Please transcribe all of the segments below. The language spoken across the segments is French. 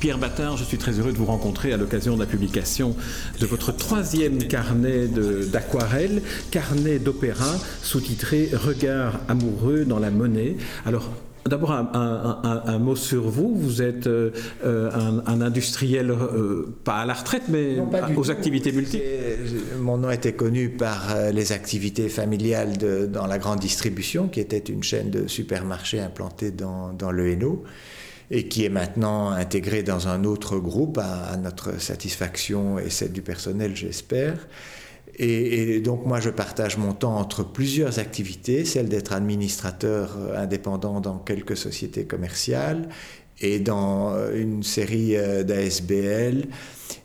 Pierre Battard, je suis très heureux de vous rencontrer à l'occasion de la publication de votre troisième carnet d'aquarelle, carnet d'opéra, sous-titré Regard amoureux dans la monnaie. Alors, D'abord, un, mot sur vous. Vous êtes euh, un, industriel, euh, pas à la retraite, mais aux activités multiples. Mon nom était connu par euh, les activités familiales de, dans la grande distribution, qui était une chaîne de supermarchés implantée dans, dans le Hainaut et qui est maintenant intégrée dans un autre groupe à notre satisfaction et celle du personnel, j'espère. Et, donc moi, je partage mon temps entre plusieurs activités, celle d'être administrateur euh, indépendant dans quelques sociétés commerciales et dans euh, une série euh, d'ASBL.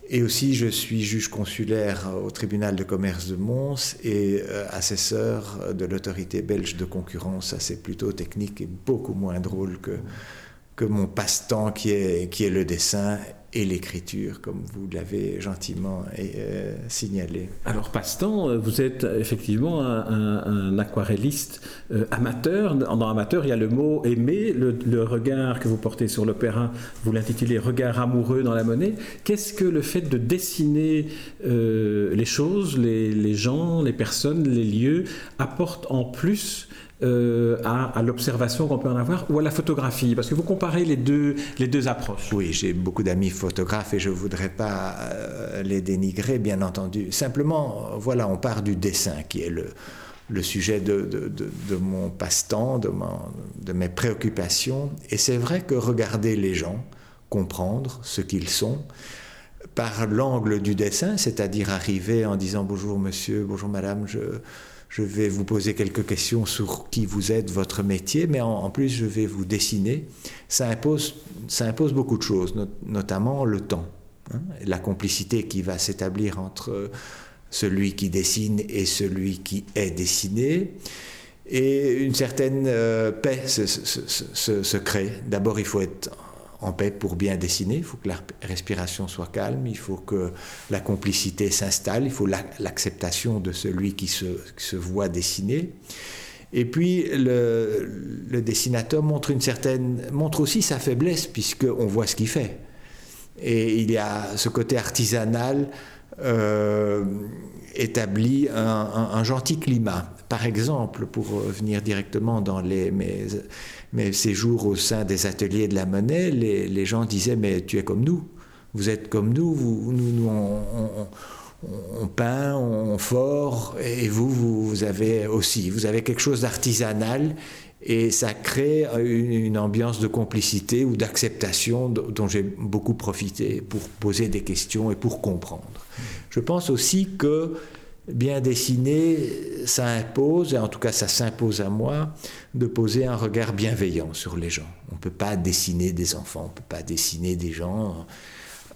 Et aussi, je suis juge consulaire au tribunal de commerce de Mons et assesseur de l'autorité belge de concurrence. Ça, c'est plutôt technique et beaucoup moins drôle que, que mon passe-temps qui est, qui est le dessin et l'écriture, comme vous l'avez gentiment euh, signalé. Alors, passe-temps, euh, vous êtes effectivement un, aquarelliste euh, amateur. Dans amateur, il y a le mot aimer, le, regard que vous portez sur l'opéra, vous l'intitulez Regard amoureux dans la monnaie. Qu'est-ce que le fait de dessiner les choses, les, les, gens, les personnes, les lieux apporte en plus euh, à, l'observation qu'on peut en avoir ou à la photographie Parce que vous comparez les deux, les deux approches. Oui, j'ai beaucoup d'amis photographes et je ne voudrais pas euh, les dénigrer, bien entendu. Simplement, voilà, on part du dessin qui est le, sujet de, de, de, mon passe-temps, de, de mes préoccupations. Et c'est vrai que regarder les gens, comprendre ce qu'ils sont, par l'angle du dessin, c'est-à-dire arriver en disant bonjour monsieur, bonjour madame, je, je vais vous poser quelques questions sur qui vous êtes, votre métier, mais en, plus je vais vous dessiner. Ça impose, beaucoup de choses, notamment le temps, hein, la complicité qui va s'établir entre celui qui dessine et celui qui est dessiné. Et une certaine euh, paix se crée. D'abord, il faut être en paix pour bien dessiner. Il faut que la respiration soit calme, il faut que la complicité s'installe, il faut l'acceptation de celui qui se, voit dessiner. Et puis le, dessinateur montre une certaine, montre aussi sa faiblesse puisqu'on voit ce qu'il fait. Et il y a ce côté artisanal euh, établit un, gentil climat. Par exemple, pour venir directement dans les, mes, mes, séjours au sein des ateliers de la monnaie, les, gens disaient Mais tu es comme nous, vous êtes comme nous, nous on, peint, on fort, et vous, vous avez aussi, vous avez quelque chose d'artisanal et ça crée une, ambiance de complicité ou d'acceptation dont j'ai beaucoup profité pour poser des questions et pour comprendre. Je pense aussi que bien dessiner, ça impose, et en tout cas ça s'impose à moi, de poser un regard bienveillant sur les gens. On ne peut pas dessiner des enfants, on ne peut pas dessiner des gens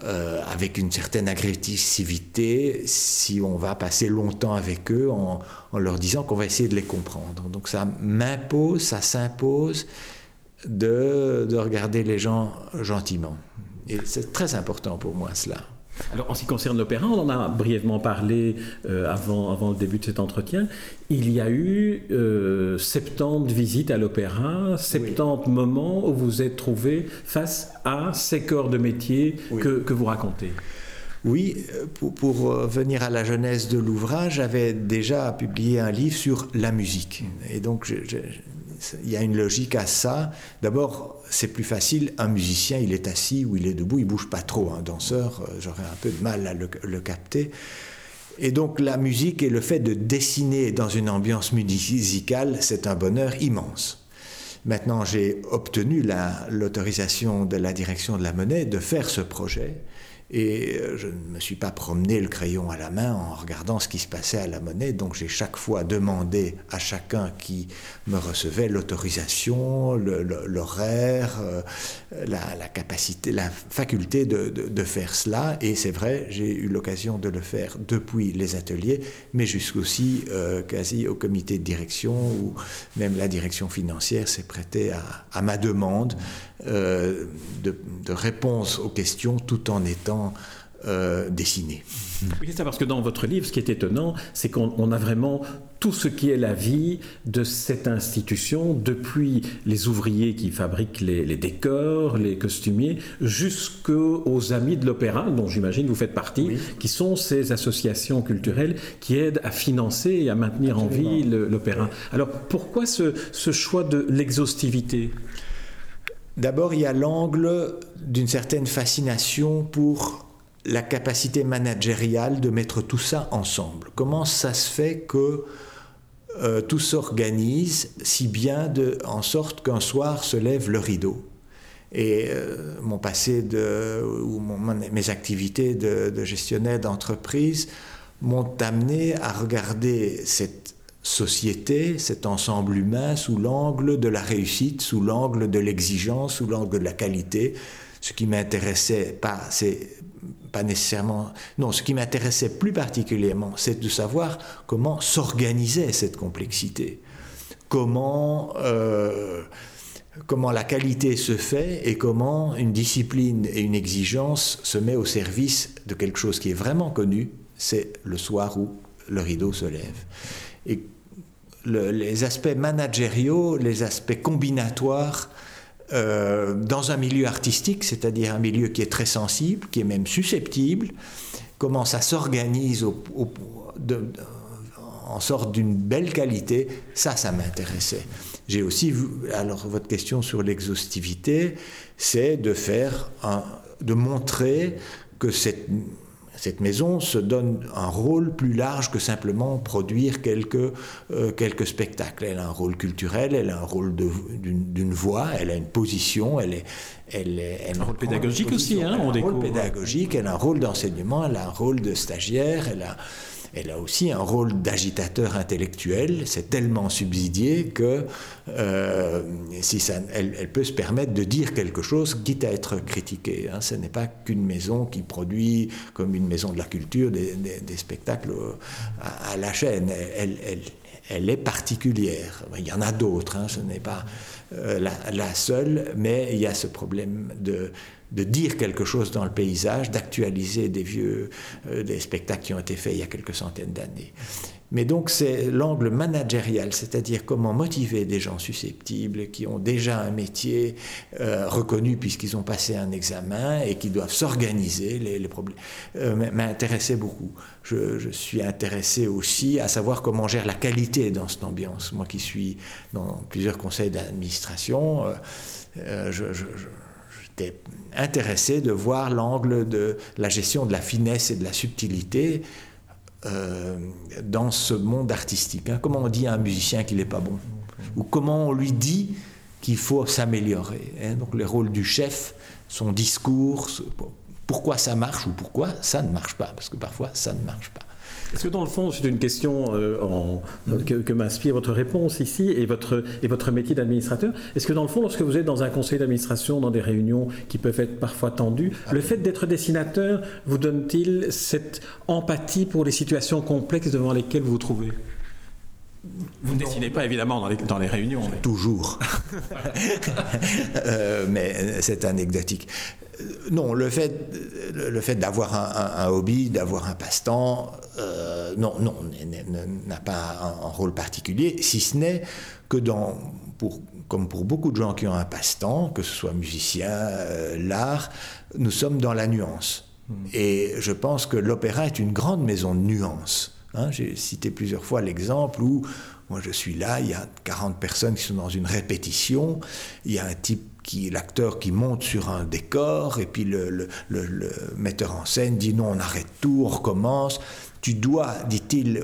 euh, avec une certaine agressivité si on va passer longtemps avec eux en, leur disant qu'on va essayer de les comprendre. Donc ça m'impose, ça s'impose de, de regarder les gens gentiment. Et c'est très important pour moi cela. Alors, en ce qui concerne l'opéra, on en a brièvement parlé euh, avant, avant le début de cet entretien. Il y a eu euh, 70 visites à l'opéra, 70 moments où vous êtes trouvé face à ces corps de métier que, que, vous racontez. Oui, euh, pour, pour, euh, venir à la jeunesse de l'ouvrage, j'avais déjà publié un livre sur la musique. Et donc, je, il y a une logique à ça. D'abord, c'est plus facile. Un musicien, il est assis ou il est debout, il bouge pas trop. Un danseur, euh, j'aurais un peu de mal à le, capter. Et donc la musique et le fait de dessiner dans une ambiance musicale, c'est un bonheur immense. Maintenant, j'ai obtenu l'autorisation de la direction de la monnaie de faire ce projet. Et euh, je ne me suis pas promené le crayon à la main en regardant ce qui se passait à la monnaie, donc j'ai chaque fois demandé à chacun qui me recevait l'autorisation, l'horaire, euh, la, capacité, la faculté de, faire cela. Et c'est vrai, j'ai eu l'occasion de le faire depuis les ateliers, mais jusqu'aussi euh, quasi au comité de direction, où même la direction financière s'est prêtée à, ma demande de, de réponse aux questions tout en étant euh, dessiner. Oui, c'est ça, parce que dans votre livre, ce qui est étonnant, c'est qu'on a vraiment tout ce qui est la vie de cette institution, depuis les ouvriers qui fabriquent les, décors, les costumiers, jusqu'aux amis de l'opéra, dont j'imagine vous faites partie, qui sont ces associations culturelles qui aident à financer et à maintenir en vie l'opéra. Alors pourquoi ce, ce choix de l'exhaustivité? D'abord, il y a l'angle d'une certaine fascination pour la capacité managériale de mettre tout ça ensemble. Comment ça se fait que euh, tout s'organise si bien en sorte qu'un soir se lève le rideau? Et euh, mon passé ou mes activités de, de gestionnaire d'entreprise m'ont amené à regarder cette société, cet ensemble humain sous l'angle de la réussite, sous l'angle de l'exigence, sous l'angle de la qualité. Ce qui m'intéressait pas, c'est pas nécessairement. Non, ce qui m'intéressait plus particulièrement, c'est de savoir comment s'organisait cette complexité, comment euh, comment la qualité se fait et comment une discipline et une exigence se met au service de quelque chose qui est vraiment connu, c'est le soir où le rideau se lève. Et les aspects managériaux, les aspects combinatoires euh, dans un milieu artistique, c'est-à-dire un milieu qui est très sensible, qui est même susceptible, comment ça s'organise en sorte d'une belle qualité, ça, ça m'intéressait. J'ai aussi alors votre question sur l'exhaustivité, c'est de faire, de montrer que cette cette maison se donne un rôle plus large que simplement produire quelques, euh, quelques spectacles. Elle a un rôle culturel, elle a un rôle d'une voix, elle a une position, elle est... Elle, elle un rôle pédagogique aussi, hein, on découvre. Un rôle pédagogique, elle a un rôle d'enseignement, elle a un rôle de stagiaire, elle a elle a aussi un rôle d'agitateur intellectuel. C'est tellement subsidié que euh, si elle, peut se permettre de dire quelque chose, quitte à être critiquée. Hein. Ce n'est pas qu'une maison qui produit, comme une maison de la culture, des, spectacles à, la chaîne. Elle, elle, est particulière. Il y en a d'autres, hein. ce n'est pas euh, la, seule, mais il y a ce problème de de dire quelque chose dans le paysage, d'actualiser des vieux euh, des spectacles qui ont été faits il y a quelques centaines d'années. Mais donc c'est l'angle managérial, c'est-à-dire comment motiver des gens susceptibles qui ont déjà un métier euh, reconnu puisqu'ils ont passé un examen et qui doivent s'organiser. Les, problèmes euh, m'intéressait beaucoup. Je, suis intéressé aussi à savoir comment gère la qualité dans cette ambiance. Moi qui suis dans plusieurs conseils d'administration, je J'étais intéressé de voir l'angle de la gestion de la finesse et de la subtilité euh, dans ce monde artistique. Hein. Comment on dit à un musicien qu'il n'est pas bon? Ou comment on lui dit qu'il faut s'améliorer hein. Donc les rôles du chef, son discours, pourquoi ça marche ou pourquoi ça ne marche pas, parce que parfois ça ne marche pas. Est-ce que dans le fond, c'est une question euh, que, m'inspire votre réponse ici et votre, et votre métier d'administrateur Est-ce que dans le fond, lorsque vous êtes dans un conseil d'administration, dans des réunions qui peuvent être parfois tendues, le fait d'être dessinateur vous donne-t-il cette empathie pour les situations complexes devant lesquelles vous vous trouvez? Vous ne dessinez pas évidemment dans les, dans les réunions. Toujours. Euh, mais c'est anecdotique. Non, le fait, le fait d'avoir un, hobby, d'avoir un passe-temps, euh, non, non, n'a pas un, rôle particulier, si ce n'est que dans, pour, comme pour beaucoup de gens qui ont un passe-temps, que ce soit musicien, euh, l'art, nous sommes dans la nuance. Hmm. Et je pense que l'opéra est une grande maison de nuances. Hein. J'ai cité plusieurs fois l'exemple où moi je suis là, il y a 40 personnes qui sont dans une répétition, il y a un type qui l'acteur qui monte sur un décor et puis le, metteur en scène dit non on arrête tout, on recommence. Tu dois, dit-il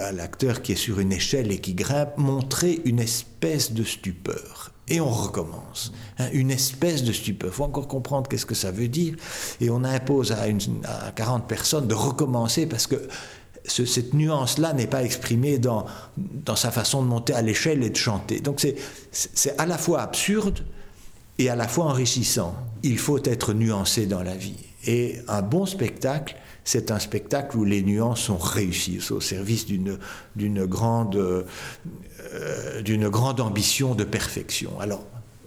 à l'acteur qui est sur une échelle et qui grimpe, montrer une espèce de stupeur. Et on recommence. Hein, une espèce de stupeur. Il faut encore comprendre qu'est-ce que ça veut dire. Et on impose à, une, à 40 personnes de recommencer parce que cette nuance-là n'est pas exprimée dans, dans sa façon de monter à l'échelle et de chanter. Donc c'est à la fois absurde, et à la fois enrichissant. Il faut être nuancé dans la vie. Et un bon spectacle, c'est un spectacle où les nuances sont réussies, au service d'une grande, euh, grande ambition de perfection. Alors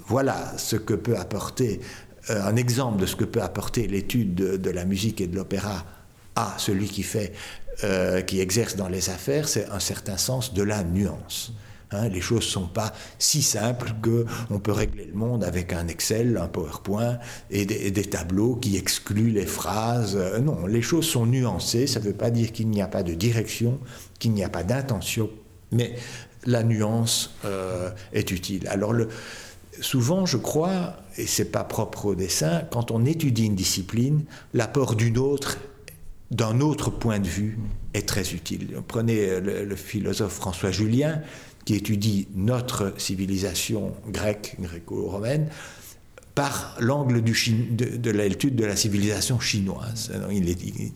voilà ce que peut apporter un exemple de ce que peut apporter l'étude de, la musique et de l'opéra à celui qui fait, qui exerce dans les affaires, c'est un certain sens de la nuance. Hein, les choses ne sont pas si simples qu'on peut régler le monde avec un Excel, un PowerPoint et des, tableaux qui excluent les phrases. Euh, non, les choses sont nuancées. Ça ne veut pas dire qu'il n'y a pas de direction, qu'il n'y a pas d'intention, mais la nuance euh, est utile. Alors souvent, je crois, et c'est pas propre au dessin, quand on étudie une discipline, l'apport d'une autre d'un autre point de vue est très utile. Prenez le philosophe François Julien, qui étudie notre civilisation grecque, gréco-romaine, par l'angle de, de l'étude de la civilisation chinoise. Il, ne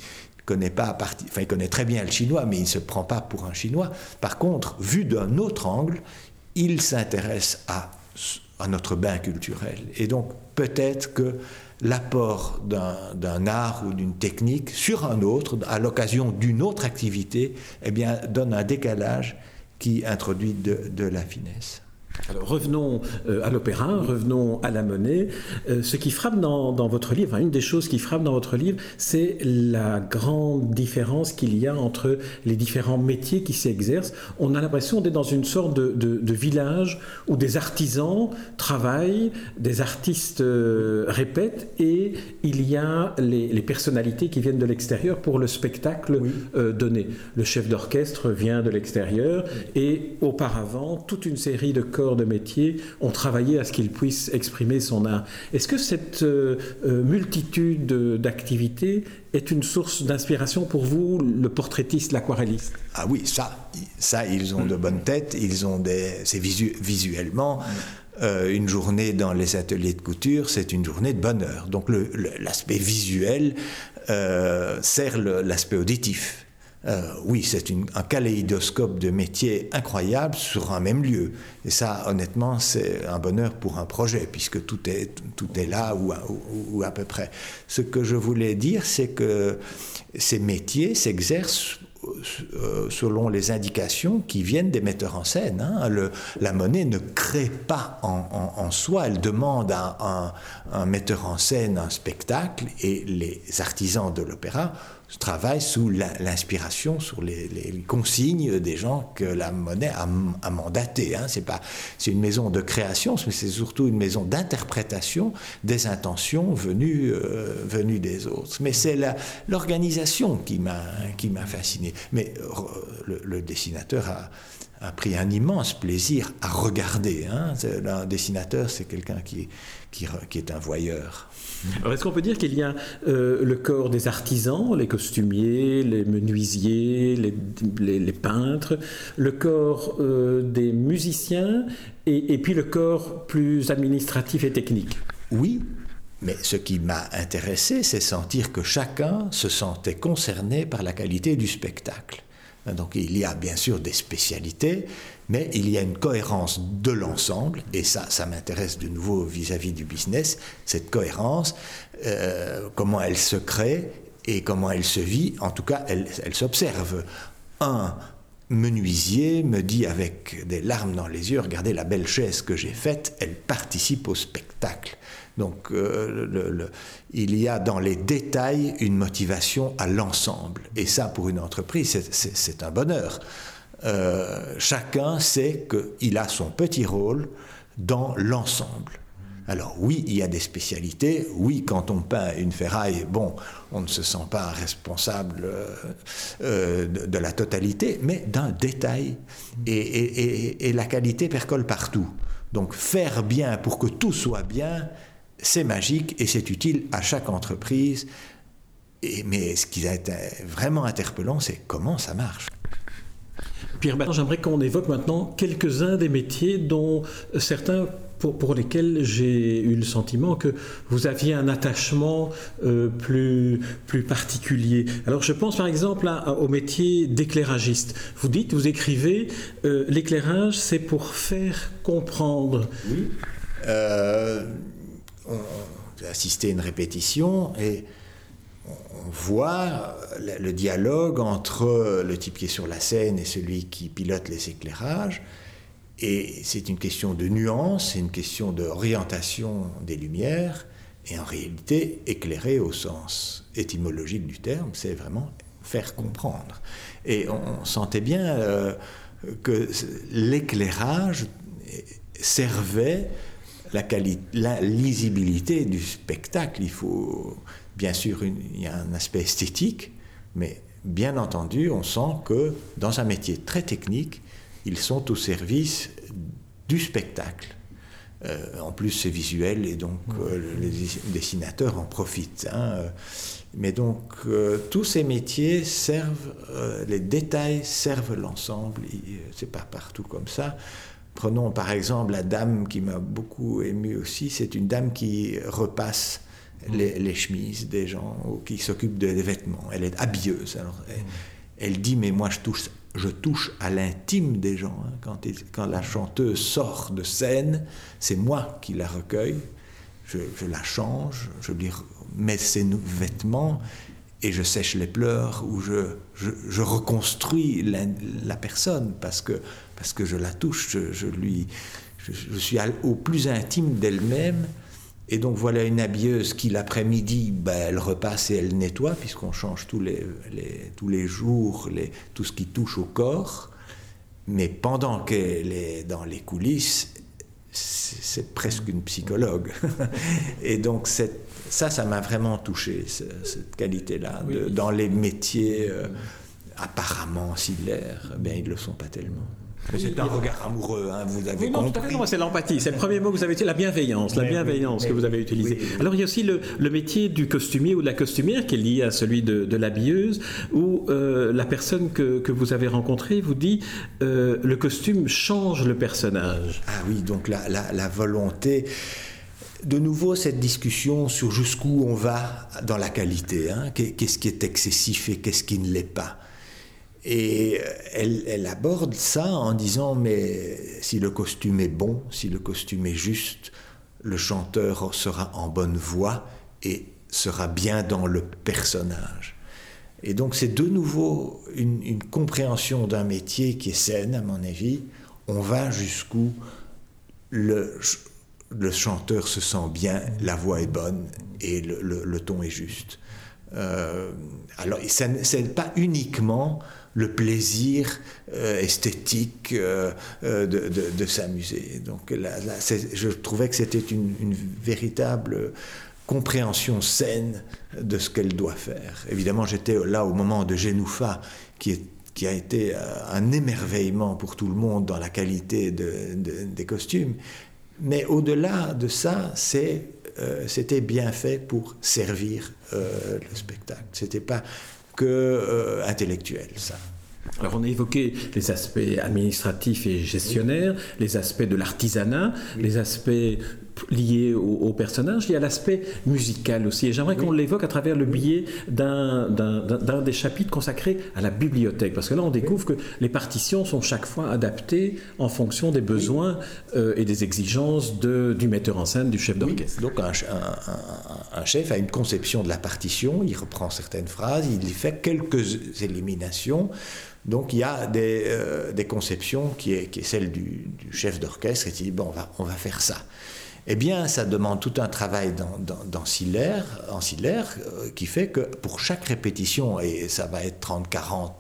connaît pas, enfin, il connaît très bien le chinois, mais il ne se prend pas pour un chinois. Par contre, vu d'un autre angle, il s'intéresse à, à notre bain culturel. Et donc, peut-être que l'apport d'un art ou d'une technique sur un autre, à l'occasion d'une autre activité, eh donne un décalage qui introduit de, la finesse. Alors revenons euh, à l'opéra, revenons à la monnaie. Euh, ce qui frappe dans, votre livre, une des choses qui frappe dans votre livre, c'est la grande différence qu'il y a entre les différents métiers qui s'exercent. On a l'impression d'être dans une sorte de, village où des artisans travaillent, des artistes euh, répètent, et il y a les, personnalités qui viennent de l'extérieur pour le spectacle donné. Le chef d'orchestre vient de l'extérieur, et auparavant, toute une série de corps de métier ont travaillé à ce qu'ils puissent exprimer son art. Est-ce que cette euh, euh, multitude d'activités est une source d'inspiration pour vous, le portraitiste, l'aquarelliste? Ah oui, ça, ça, ils ont de bonnes têtes, ils ont des, c'est visuellement. Euh, une journée dans les ateliers de couture, c'est une journée de bonheur. Donc l'aspect visuel sert l'aspect auditif. Euh, oui, c'est un kaléidoscope de métiers incroyable sur un même lieu. Et ça, honnêtement, c'est un bonheur pour un projet, puisque tout est, tout est là ou, à peu près. Ce que je voulais dire, c'est que ces métiers s'exercent euh, selon les indications qui viennent des metteurs en scène. Hein. la monnaie ne crée pas en, soi, elle demande à un metteur en scène un spectacle et les artisans de l'opéra travaille sous l'inspiration, sur les, consignes des gens que la monnaie a, a mandaté. Hein. C'est pas, c'est une maison de création, mais c'est surtout une maison d'interprétation des intentions venues, euh, venues des autres. Mais c'est l'organisation qui m'a, qui m'a fasciné. Mais euh, le, dessinateur a, a pris un immense plaisir à regarder. Hein. Un dessinateur, c'est quelqu'un qui, qui, qui, est un voyeur. est-ce qu'on peut dire qu'il y a euh, le corps des artisans, les costumiers, les menuisiers, les, les, peintres, le corps euh, des musiciens et, et, puis le corps plus administratif et technique? Oui, mais ce qui m'a intéressé, c'est sentir que chacun se sentait concerné par la qualité du spectacle. Donc il y a bien sûr des spécialités, mais il y a une cohérence de l'ensemble, et ça, ça m'intéresse de nouveau vis-à-vis du business, cette cohérence, euh, comment elle se crée et comment elle se vit, en tout cas, elle, elle s'observe. Un menuisier me dit avec des larmes dans les yeux, regardez la belle chaise que j'ai faite, elle participe au spectacle. Donc euh, il y a dans les détails une motivation à l'ensemble. Et ça, pour une entreprise, c'est un bonheur. Euh, chacun sait qu'il a son petit rôle dans l'ensemble. Alors oui, il y a des spécialités. Oui, quand on peint une ferraille, bon, on ne se sent pas responsable euh, de, la totalité, mais d'un détail. et, la qualité percole partout. Donc faire bien pour que tout soit bien, c'est magique et c'est utile à chaque entreprise. Mais ce qui a été vraiment interpellant, c'est comment ça marche. Pierre j'aimerais qu'on évoque maintenant quelques-uns des métiers dont certains pour, lesquels j'ai eu le sentiment que vous aviez un attachement euh, plus, plus particulier. Alors je pense par exemple au métier d'éclairagiste. Vous dites, vous écrivez, euh, l'éclairage c'est pour faire comprendre. Oui. Euh, on a assisté à une répétition et on voit le dialogue entre le type qui est sur la scène et celui qui pilote les éclairages. Et c'est une question de nuance, c'est une question d'orientation des lumières. Et en réalité, éclairer au sens étymologique du terme, c'est vraiment faire comprendre. Et on sentait bien euh, que l'éclairage servait la, lisibilité du spectacle. Il faut, bien sûr, il y a un aspect esthétique, mais bien entendu, on sent que dans un métier très technique, ils sont au service du spectacle. Euh, en plus, c'est visuel et donc euh, les dessinateurs en profitent. Hein. Mais donc, euh, tous ces métiers servent, les détails servent l'ensemble. C'est pas partout comme ça. Prenons par exemple la dame qui m'a beaucoup ému aussi. C'est une dame qui repasse les, chemises des gens ou qui s'occupe des vêtements. Elle est habilleuse. Alors, elle, dit Mais moi, je touche je touche à l'intime des gens. Hein. Quand, la chanteuse sort de scène, c'est moi qui la recueille, je, la change, je lui mets ses vêtements et je sèche les pleurs ou je, je, reconstruis la, personne parce que, parce que je la touche, je, je, suis au plus intime d'elle-même et donc voilà une habilleuse qui l'après-midi, ben, elle repasse et elle nettoie, puisqu'on change tous les, tous les jours les, tout ce qui touche au corps. Mais pendant qu'elle est dans les coulisses, c'est presque une psychologue. et donc ça, ça m'a vraiment touché, cette qualité-là. Dans les métiers euh, apparemment ancillaires, ben, ils ne le sont pas tellement. C'est un regard amoureux, hein, vous avez compris. c'est l'empathie, c'est le premier mot que vous avez utilisé, la bienveillance, la bienveillance que vous avez utilisé. Alors il y a aussi le, métier du costumier ou de la costumière qui est lié à celui de, l'habilleuse, où euh, la personne que, vous avez rencontrée vous dit euh, le costume change le personnage. Ah oui, donc la, la volonté de nouveau cette discussion sur jusqu'où on va dans la qualité. Hein. Qu'est-ce qui est excessif et qu'est-ce qui ne l'est pas et elle, aborde ça en disant, mais si le costume est bon, si le costume est juste, le chanteur sera en bonne voie et sera bien dans le personnage. Et donc c'est de nouveau une, compréhension d'un métier qui est saine, à mon avis. On va jusqu'où le, le, chanteur se sent bien, la voix est bonne et le, ton est juste. Euh, alors, ce n'est pas uniquement le plaisir euh, esthétique euh, euh, de, s'amuser. Donc là, je trouvais que c'était une, véritable compréhension saine de ce qu'elle doit faire. Évidemment, j'étais là au moment de Genoufa, qui, qui a été un émerveillement pour tout le monde dans la qualité des costumes. Mais au-delà de ça, c'était bien fait pour servir le spectacle. C'était pas que euh, intellectuel, ça. Alors on a évoqué les aspects administratifs et gestionnaires, les aspects de l'artisanat, les aspects liés au, personnage. Il y a l'aspect musical aussi. Et j'aimerais qu'on l'évoque à travers le biais d'un des chapitres consacrés à la bibliothèque. Parce que là, on découvre que les partitions sont chaque fois adaptées en fonction des besoins euh, et des exigences de, du metteur en scène, du chef d'orchestre. Donc un, un, chef a une conception de la partition, il reprend certaines phrases, il y fait quelques éliminations donc il y a des, euh, conceptions qui est, qui est, celle du, chef d'orchestre qui dit bon on va, on va faire ça. Eh bien, ça demande tout un travail d'ancillaire euh, qui fait que pour chaque répétition, et ça va être 30-40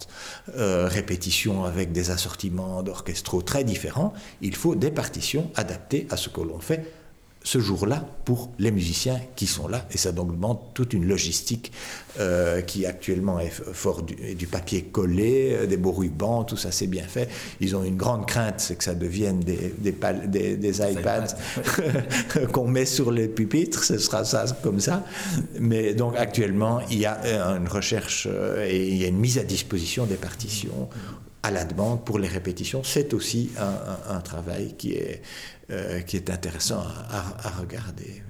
euh, répétitions avec des assortiments d'orchestraux très différents, il faut des partitions adaptées à ce que l'on fait ce jour-là pour les musiciens qui sont là. Et ça donc demande toute une logistique euh, qui actuellement est fort du, papier collé, euh, des beaux rubans, tout ça c'est bien fait. Ils ont une grande crainte, c'est que ça devienne des, des, des, iPads qu'on met sur les pupitres, ce sera ça comme ça. Mais donc actuellement, il y a euh, une recherche et il y a une mise à disposition des partitions à la demande pour les répétitions. C'est aussi un travail qui est euh, qui est intéressant à, regarder.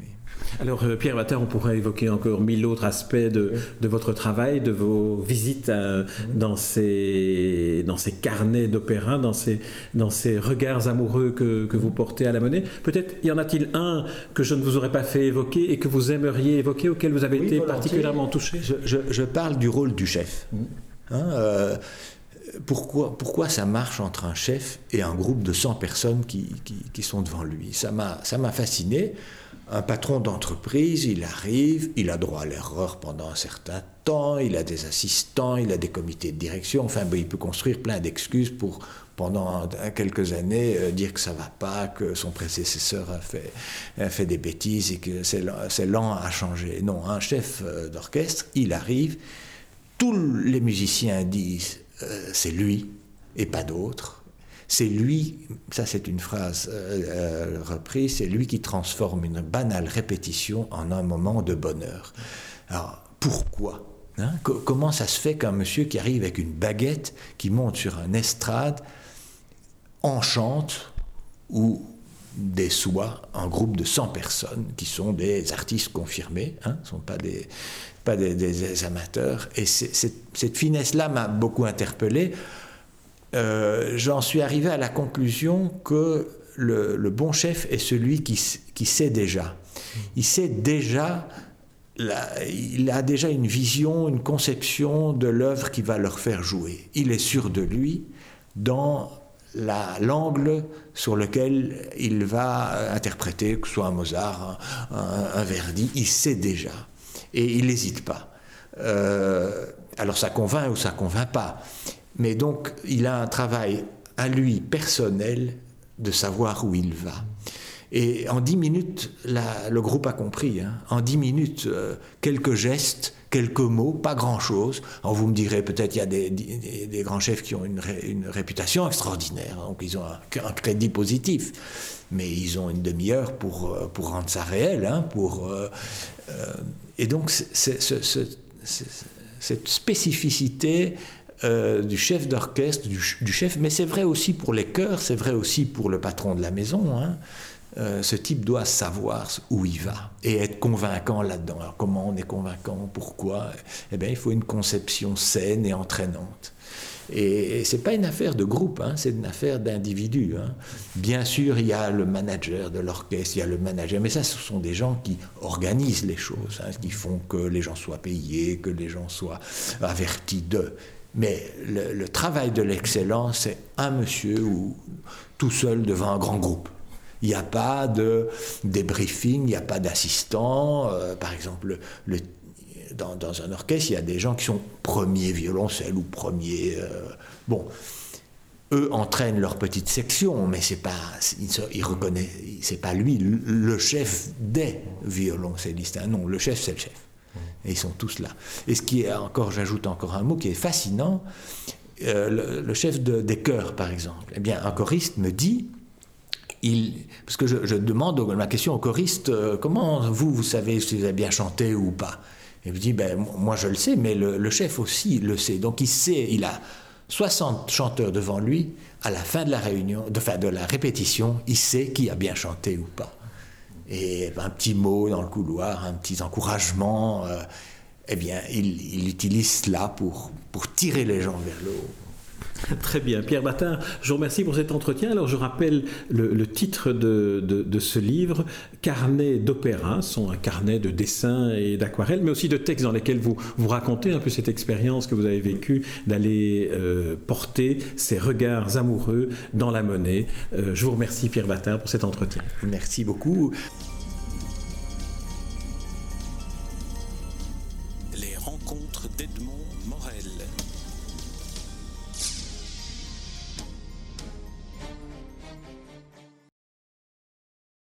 Alors, euh, Pierre Vater, on pourrait évoquer encore mille autres aspects de, de votre travail, de vos visites euh, dans, ces, dans ces carnets d'opéra, dans ces, dans ces regards amoureux que, que vous portez à la monnaie. Peut-être y en a-t-il un que je ne vous aurais pas fait évoquer et que vous aimeriez évoquer, auquel vous avez été particulièrement touché? Je, je, parle du rôle du chef. Mmh. Hein, pourquoi, pourquoi ça marche entre un chef et un groupe de 100 personnes qui, qui, sont devant lui? Ça m'a fasciné. Un patron d'entreprise, il arrive, il a droit à l'erreur pendant un certain temps, il a des assistants, il a des comités de direction, enfin ben, il peut construire plein d'excuses pour pendant quelques années euh, dire que ça va pas, que son prédécesseur a fait, a fait des bêtises et que c'est lent à changer. Non, un chef euh, d'orchestre, il arrive, tous les musiciens disent euh, c'est lui et pas d'autres. C'est lui, ça c'est une phrase reprise, c'est lui qui transforme une banale répétition en un moment de bonheur. Alors pourquoi hein? Comment ça se fait qu'un monsieur qui arrive avec une baguette, qui monte sur un estrade, enchante ou déçoit un groupe de 100 personnes qui sont des artistes confirmés, hein, ne sont pas des, pas des, amateurs. Et cette finesse-là m'a beaucoup interpellé. Euh, j'en suis arrivé à la conclusion que le, bon chef est celui qui, qui, sait déjà. Il sait déjà, il a déjà une vision, une conception de l'œuvre qui va leur faire jouer. Il est sûr de lui dans l'angle sur lequel il va interpréter, que ce soit un Mozart, un, Verdi, il sait déjà. Et il n'hésite pas. Euh, alors ça convainc ou ça convainc pas. Mais donc il a un travail à lui personnel de savoir où il va. Et en dix minutes, le groupe a compris. Hein. En dix minutes, euh, quelques gestes, quelques mots, pas grand-chose. Vous me direz, peut-être il y a des, grands chefs qui ont une, réputation extraordinaire, donc ils ont un, crédit positif. Mais ils ont une demi-heure pour, euh, rendre ça réel. Hein, pour, et donc cette spécificité du chef d'orchestre, du, chef, mais c'est vrai aussi pour les chœurs, c'est vrai aussi pour le patron de la maison. Hein. Euh, ce type doit savoir où il va et être convaincant là-dedans. Alors comment on est convaincant? Pourquoi? Eh bien, il faut une conception saine et entraînante. Et, ce n'est pas une affaire de groupe, hein, c'est une affaire d'individu. Hein. Bien sûr, il y a le manager de l'orchestre, il y a le manager, mais ça, ce sont des gens qui organisent les choses, hein, qui font que les gens soient payés, que les gens soient avertis d'eux. Mais le, le travail de l'excellence, c'est un monsieur ou tout seul devant un grand groupe. Il n'y a pas de débriefing, il n'y a pas d'assistant. Euh, par exemple, le, dans, un orchestre, il y a des gens qui sont premiers violoncelles ou premiers. Euh, bon, eux entraînent leur petite section, mais c'est pas, il, c'est pas lui le chef des violoncellistes. Hein. non, le chef, c'est le chef. Et ils sont tous là. Et ce qui est encore, j'ajoute encore un mot qui est fascinant, euh, le, chef de, des chœurs, par exemple. Eh bien, un choriste me dit parce que je, demande ma question au choriste, euh, comment vous, vous savez si vous avez bien chanté ou pas? Il me dit, ben, moi je le sais, mais le, chef aussi le sait. Donc il sait, il a 60 chanteurs devant lui, à la fin de la réunion, de, fin, de la répétition, il sait qui a bien chanté ou pas. Et un petit mot dans le couloir, un petit encouragement, euh, eh bien, il, il, utilise cela pour, pour tirer les gens vers le haut. Très bien. Pierre Batin, je vous remercie pour cet entretien. Alors, je rappelle le, titre de, ce livre, Carnet d'opéra, sont un carnet de dessins et d'aquarelles, mais aussi de textes dans lesquels vous, vous racontez un peu cette expérience que vous avez vécue d'aller euh, porter ces regards amoureux dans la monnaie. Euh, je vous remercie, Pierre Batin, pour cet entretien. Merci beaucoup.